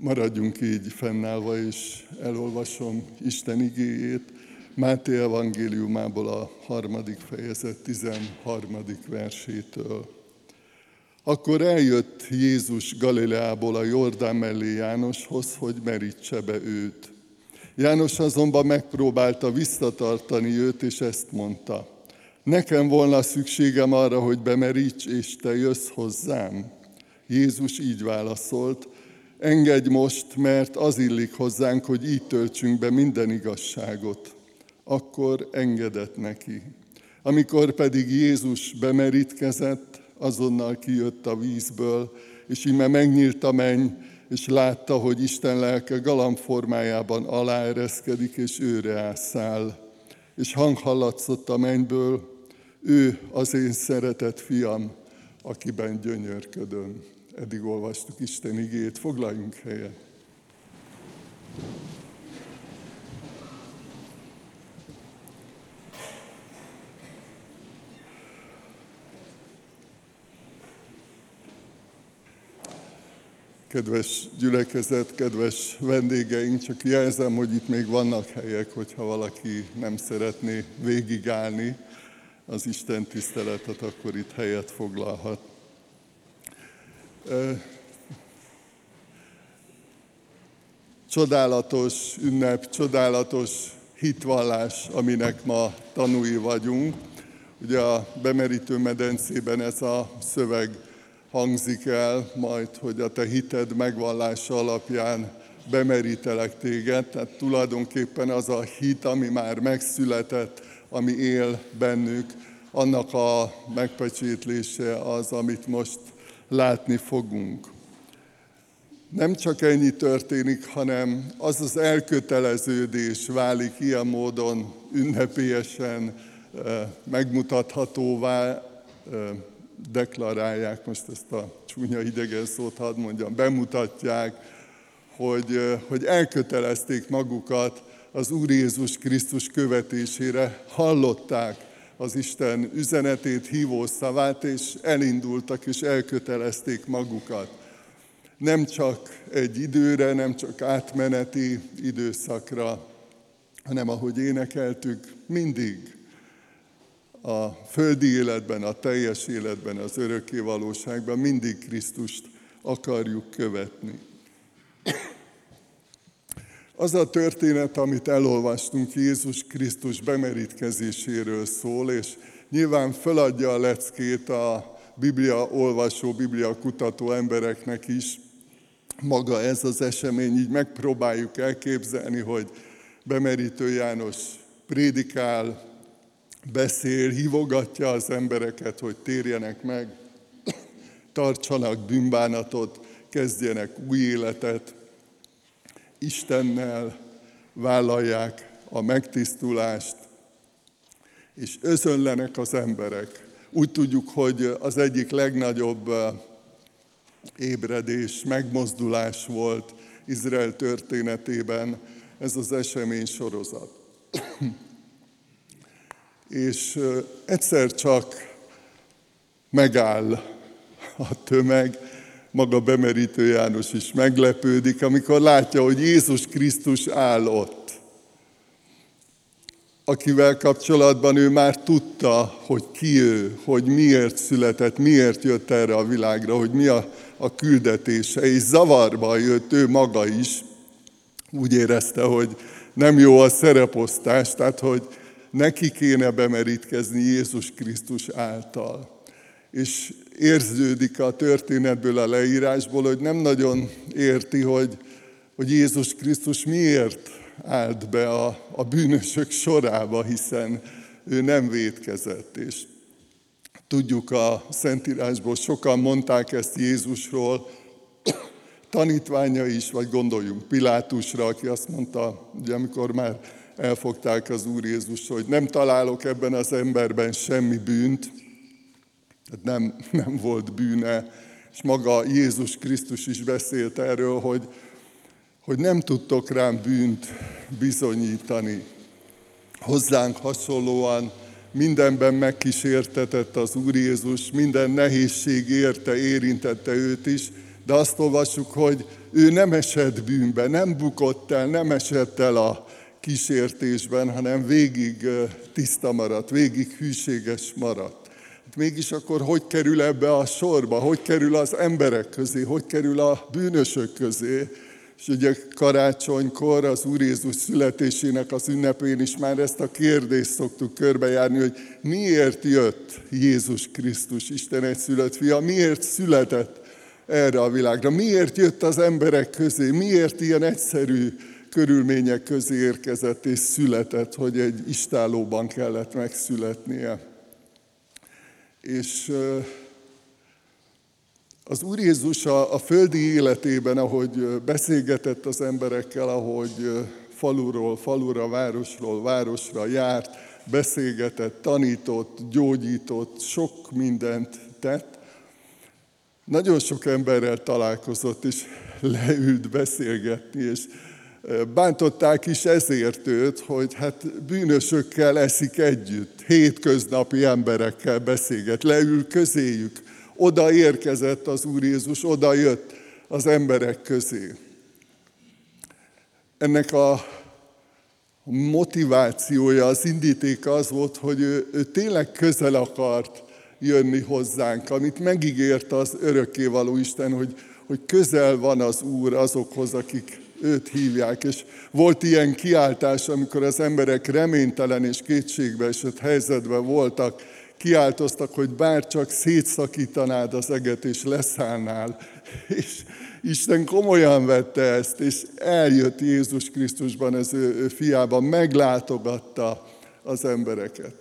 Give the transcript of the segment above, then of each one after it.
Maradjunk így fennállva, és elolvasom Isten igéjét, Máté evangéliumából a harmadik fejezet 13. versétől. Akkor eljött Jézus Galileából a Jordán mellé Jánoshoz, hogy merítse be őt. János azonban megpróbálta visszatartani őt, és ezt mondta. Nekem volna szükségem arra, hogy bemeríts, és te jössz hozzám. Jézus így válaszolt, engedj most, mert az illik hozzánk, hogy így töltsünk be minden igazságot. Akkor engedett neki. Amikor pedig Jézus bemerítkezett, azonnal kijött a vízből, és íme megnyílt a menny, és látta, hogy Isten lelke galamb formájában aláereszkedik, és őre ászáll. És hang hallatszott a mennyből, ő az én szeretett fiam, akiben gyönyörködöm. Eddig olvastuk Isten igét, foglaljunk helyet. Kedves gyülekezet, kedves vendégeink, csak jelzem, hogy itt még vannak helyek, hogyha valaki nem szeretné végigállni az Isten tiszteletet, akkor itt helyet foglalhat. Csodálatos ünnep, csodálatos hitvallás, aminek ma tanúi vagyunk. Ugye a bemerítő medencében ez a szöveg hangzik el majd, hogy a te hited megvallása alapján bemerítelek téged. Tehát tulajdonképpen az a hit, ami már megszületett, ami él bennük, annak a megpecsétlése az, amit most látni fogunk. Nem csak ennyi történik, hanem az az elköteleződés válik ilyen módon ünnepélyesen megmutathatóvá, deklarálják, most ezt a csúnya idegen szót hadd mondjam, bemutatják, hogy, hogy elkötelezték magukat az Úr Jézus Krisztus követésére, hallották az Isten üzenetét, hívó szavát, és elindultak és elkötelezték magukat. Nem csak egy időre, nem csak átmeneti időszakra, hanem ahogy énekeltük, mindig a földi életben, a teljes életben, az örökké valóságban mindig Krisztust akarjuk követni. Az a történet, amit elolvastunk Jézus Krisztus bemerítkezéséről szól, és nyilván feladja a leckét a Biblia olvasó, Biblia kutató embereknek is. Maga ez az esemény, így megpróbáljuk elképzelni, hogy bemerítő János prédikál, beszél, hívogatja az embereket, hogy térjenek meg, tartsanak bűnbánatot, kezdjenek új életet, Istennel vállalják a megtisztulást, és özönlenek az emberek. Úgy tudjuk, hogy az egyik legnagyobb ébredés, megmozdulás volt Izrael történetében ez az esemény sorozat. és egyszer csak megáll a tömeg, maga bemerítő János is meglepődik, amikor látja, hogy Jézus Krisztus áll ott, akivel kapcsolatban ő már tudta, hogy ki ő, hogy miért született, miért jött erre a világra, hogy mi a, a küldetése, és zavarba jött ő maga is. Úgy érezte, hogy nem jó a szereposztás, tehát hogy neki kéne bemerítkezni Jézus Krisztus által. És érződik a történetből, a leírásból, hogy nem nagyon érti, hogy, hogy Jézus Krisztus miért állt be a, a bűnösök sorába, hiszen ő nem védkezett. És tudjuk a Szentírásból, sokan mondták ezt Jézusról, tanítványa is, vagy gondoljunk Pilátusra, aki azt mondta, ugye amikor már elfogták az Úr Jézus, hogy nem találok ebben az emberben semmi bűnt, nem, nem volt bűne, és maga Jézus Krisztus is beszélt erről, hogy, hogy nem tudtok rám bűnt bizonyítani. Hozzánk hasonlóan mindenben megkísértetett az Úr Jézus, minden nehézség érte, érintette őt is, De azt olvassuk, hogy ő nem esett bűnbe, nem bukott el, nem esett el a kísértésben, hanem végig tiszta maradt, végig hűséges maradt. Mégis akkor hogy kerül ebbe a sorba, hogy kerül az emberek közé, hogy kerül a bűnösök közé, és ugye karácsonykor, az Úr Jézus születésének az ünnepén is már ezt a kérdést szoktuk körbejárni, hogy miért jött Jézus Krisztus, Isten egyszülött fia, miért született erre a világra, miért jött az emberek közé, miért ilyen egyszerű körülmények közé érkezett és született, hogy egy istálóban kellett megszületnie. És az Úr Jézus a, a földi életében, ahogy beszélgetett az emberekkel, ahogy faluról falura, városról városra járt, beszélgetett, tanított, gyógyított, sok mindent tett. Nagyon sok emberrel találkozott, és leült beszélgetni, és bántották is ezért őt, hogy hát bűnösökkel eszik együtt, hétköznapi emberekkel beszélget, leül közéjük, oda érkezett az Úr Jézus, oda jött az emberek közé. Ennek a motivációja, az indítéka az volt, hogy ő, ő tényleg közel akart jönni hozzánk, amit megígért az örökkévaló Isten, hogy, hogy közel van az Úr azokhoz, akik őt hívják. És volt ilyen kiáltás, amikor az emberek reménytelen és kétségbeesett helyzetben voltak, kiáltoztak, hogy bár csak szétszakítanád az eget, és leszállnál. És Isten komolyan vette ezt, és eljött Jézus Krisztusban, az ő, ő fiában, meglátogatta az embereket.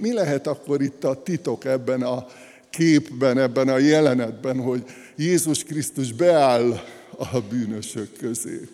Mi lehet akkor itt a titok ebben a képben, ebben a jelenetben, hogy Jézus Krisztus beáll a bűnösök közé?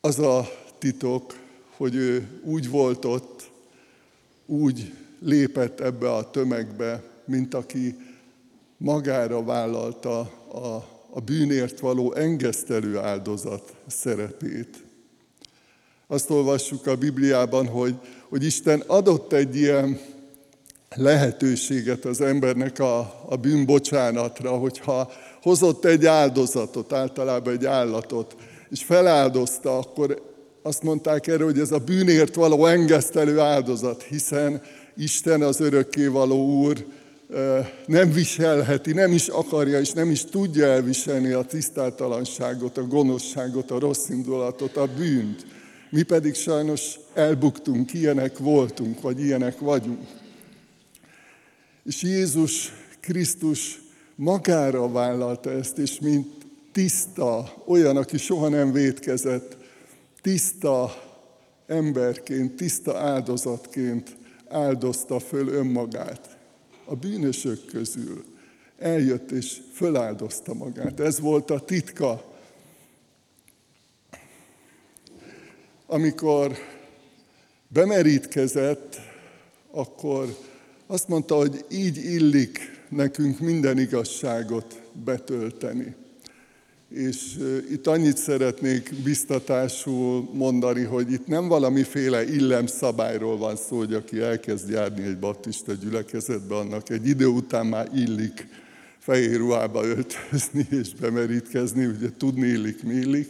Az a titok, hogy ő úgy volt ott, úgy lépett ebbe a tömegbe, mint aki magára vállalta a, a bűnért való engesztelő áldozat szerepét. Azt olvassuk a Bibliában, hogy, hogy Isten adott egy ilyen lehetőséget az embernek a, a bűnbocsánatra, hogyha hozott egy áldozatot, általában egy állatot, és feláldozta, akkor azt mondták erre, hogy ez a bűnért való engesztelő áldozat, hiszen Isten az örökkévaló Úr nem viselheti, nem is akarja, és nem is tudja elviselni a tisztátalanságot, a gonoszságot, a rossz indulatot, a bűnt. Mi pedig sajnos elbuktunk, ilyenek voltunk, vagy ilyenek vagyunk. És Jézus Krisztus magára vállalta ezt, és mint tiszta, olyan, aki soha nem védkezett, tiszta emberként, tiszta áldozatként áldozta föl önmagát a bűnösök közül. Eljött és föláldozta magát. Ez volt a titka. Amikor bemerítkezett, akkor azt mondta, hogy így illik nekünk minden igazságot betölteni. És itt annyit szeretnék biztatásul mondani, hogy itt nem valamiféle illemszabályról van szó, hogy aki elkezd járni egy baptista gyülekezetbe, annak egy idő után már illik fehér ruhába öltözni és bemerítkezni, ugye tudni illik, mi illik.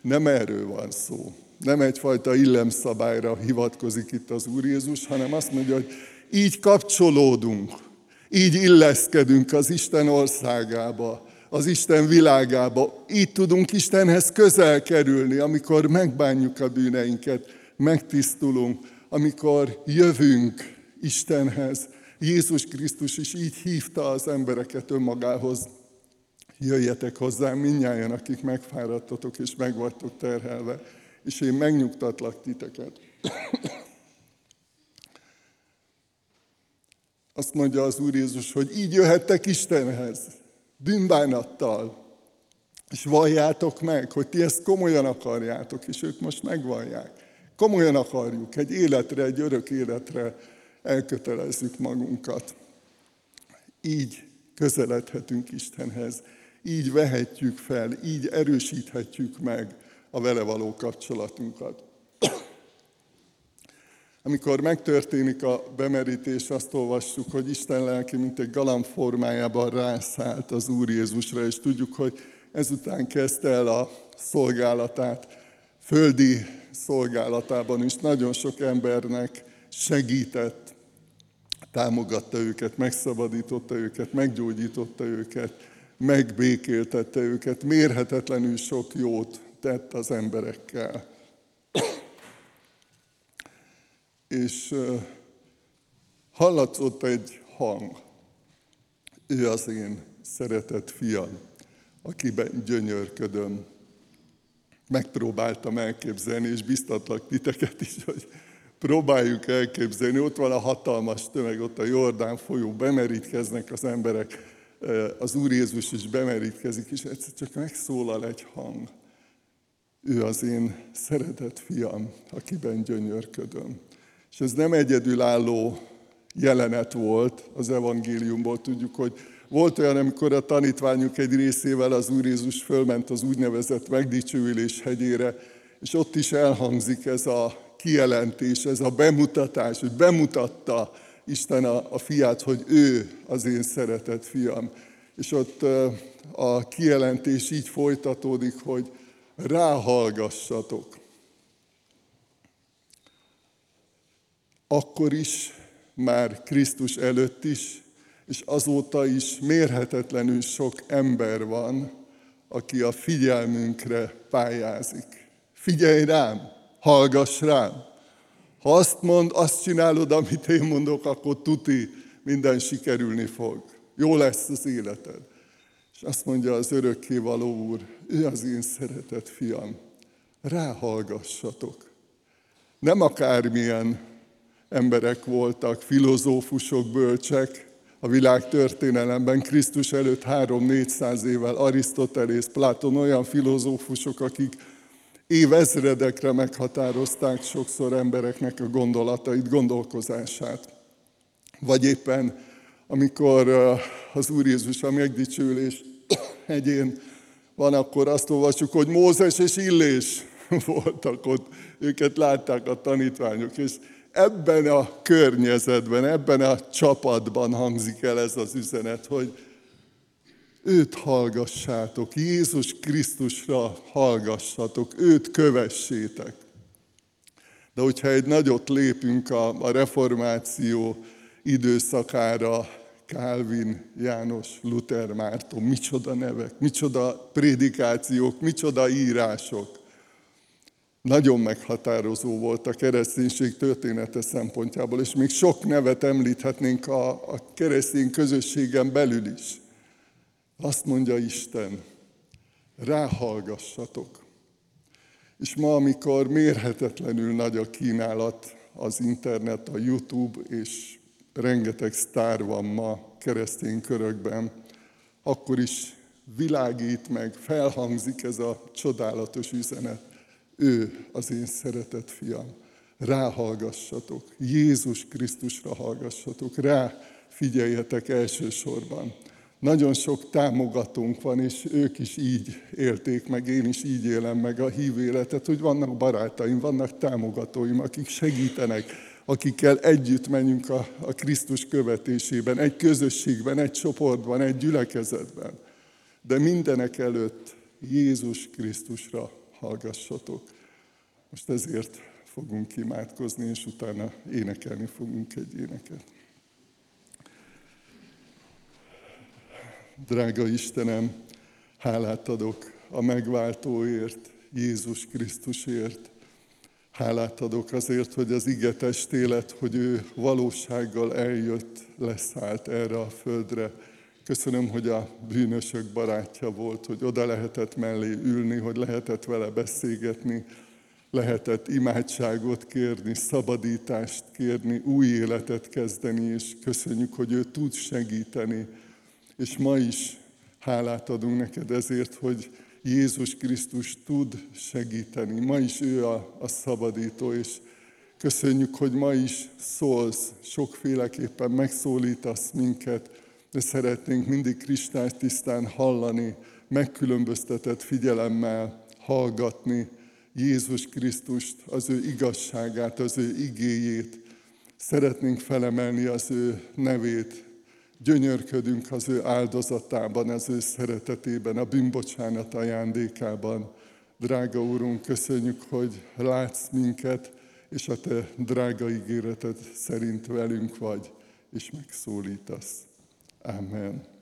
Nem erről van szó. Nem egyfajta illemszabályra hivatkozik itt az Úr Jézus, hanem azt mondja, hogy így kapcsolódunk, így illeszkedünk az Isten országába, az Isten világába. Így tudunk Istenhez közel kerülni, amikor megbánjuk a bűneinket, megtisztulunk, amikor jövünk Istenhez. Jézus Krisztus is így hívta az embereket önmagához. Jöjjetek hozzám minnyáján, akik megfáradtatok és meg terhelve, és én megnyugtatlak titeket. Azt mondja az Úr Jézus, hogy így jöhettek Istenhez bűnbánattal, és valljátok meg, hogy ti ezt komolyan akarjátok, és ők most megvallják. Komolyan akarjuk, egy életre, egy örök életre elkötelezzük magunkat. Így közeledhetünk Istenhez, így vehetjük fel, így erősíthetjük meg a vele való kapcsolatunkat. Amikor megtörténik a bemerítés, azt olvassuk, hogy Isten lelki, mint egy galamb formájában rászállt az Úr Jézusra, és tudjuk, hogy ezután kezdte el a szolgálatát, földi szolgálatában is nagyon sok embernek segített, támogatta őket, megszabadította őket, meggyógyította őket, megbékéltette őket, mérhetetlenül sok jót tett az emberekkel. És hallatszott egy hang. Ő az én szeretett fiam, akiben gyönyörködöm. Megpróbáltam elképzelni, és biztatlak titeket is, hogy próbáljuk elképzelni. Ott van a hatalmas tömeg, ott a Jordán folyó, bemerítkeznek az emberek, az Úr Jézus is bemerítkezik, és egyszer csak megszólal egy hang. Ő az én szeretett fiam, akiben gyönyörködöm. És ez nem egyedülálló jelenet volt az evangéliumból. Tudjuk, hogy volt olyan, amikor a tanítványuk egy részével az Úr Jézus fölment az úgynevezett megdicsőülés hegyére, és ott is elhangzik ez a kijelentés, ez a bemutatás, hogy bemutatta Isten a, a fiát, hogy ő az én szeretett fiam. És ott a kijelentés így folytatódik, hogy ráhallgassatok. Akkor is, már Krisztus előtt is, és azóta is mérhetetlenül sok ember van, aki a figyelmünkre pályázik. Figyelj rám, hallgass rám. Ha azt mond, azt csinálod, amit én mondok, akkor tuti, minden sikerülni fog. Jó lesz az életed. És azt mondja az örökkévaló úr, ő az én szeretett fiam, ráhallgassatok. Nem akármilyen emberek voltak, filozófusok, bölcsek, a világ történelemben Krisztus előtt 3-400 évvel Arisztotelész, Platon olyan filozófusok, akik évezredekre meghatározták sokszor embereknek a gondolatait, gondolkozását. Vagy éppen, amikor az Úr Jézus a megdicsülés hegyén van, akkor azt olvassuk, hogy Mózes és Illés voltak ott, őket látták a tanítványok, és ebben a környezetben, ebben a csapatban hangzik el ez az üzenet, hogy őt hallgassátok, Jézus Krisztusra hallgassatok, őt kövessétek. De hogyha egy nagyot lépünk a, a reformáció időszakára, Calvin, János, Luther, Márton, micsoda nevek, micsoda prédikációk, micsoda írások. Nagyon meghatározó volt a kereszténység története szempontjából, és még sok nevet említhetnénk a, a keresztény közösségen belül is. Azt mondja Isten, ráhallgassatok. És ma, amikor mérhetetlenül nagy a kínálat, az internet, a YouTube, és rengeteg sztár van ma keresztény körökben, akkor is világít meg, felhangzik ez a csodálatos üzenet. Ő az én szeretett fiam. Ráhallgassatok, Jézus Krisztusra hallgassatok, rá figyeljetek elsősorban. Nagyon sok támogatónk van, és ők is így élték meg, én is így élem meg a hív életet, hogy vannak barátaim, vannak támogatóim, akik segítenek, akikkel együtt menjünk a, a Krisztus követésében, egy közösségben, egy csoportban, egy gyülekezetben. De mindenek előtt Jézus Krisztusra hallgassatok. Most ezért fogunk imádkozni, és utána énekelni fogunk egy éneket. Drága Istenem, hálát adok a megváltóért, Jézus Krisztusért. Hálát adok azért, hogy az ige testélet, hogy ő valósággal eljött, leszállt erre a földre. Köszönöm, hogy a bűnösök barátja volt, hogy oda lehetett mellé ülni, hogy lehetett vele beszélgetni, lehetett imádságot kérni, szabadítást kérni, új életet kezdeni, és köszönjük, hogy ő tud segíteni és ma is hálát adunk neked ezért, hogy Jézus Krisztus tud segíteni. Ma is ő a, a szabadító, és köszönjük, hogy ma is szólsz, sokféleképpen megszólítasz minket, de szeretnénk mindig tisztán hallani, megkülönböztetett figyelemmel hallgatni, Jézus Krisztust, az ő igazságát, az ő igéjét. Szeretnénk felemelni az ő nevét, gyönyörködünk az ő áldozatában, az ő szeretetében, a bűnbocsánat ajándékában. Drága Úrunk, köszönjük, hogy látsz minket, és a Te drága ígéreted szerint velünk vagy, és megszólítasz. Amen.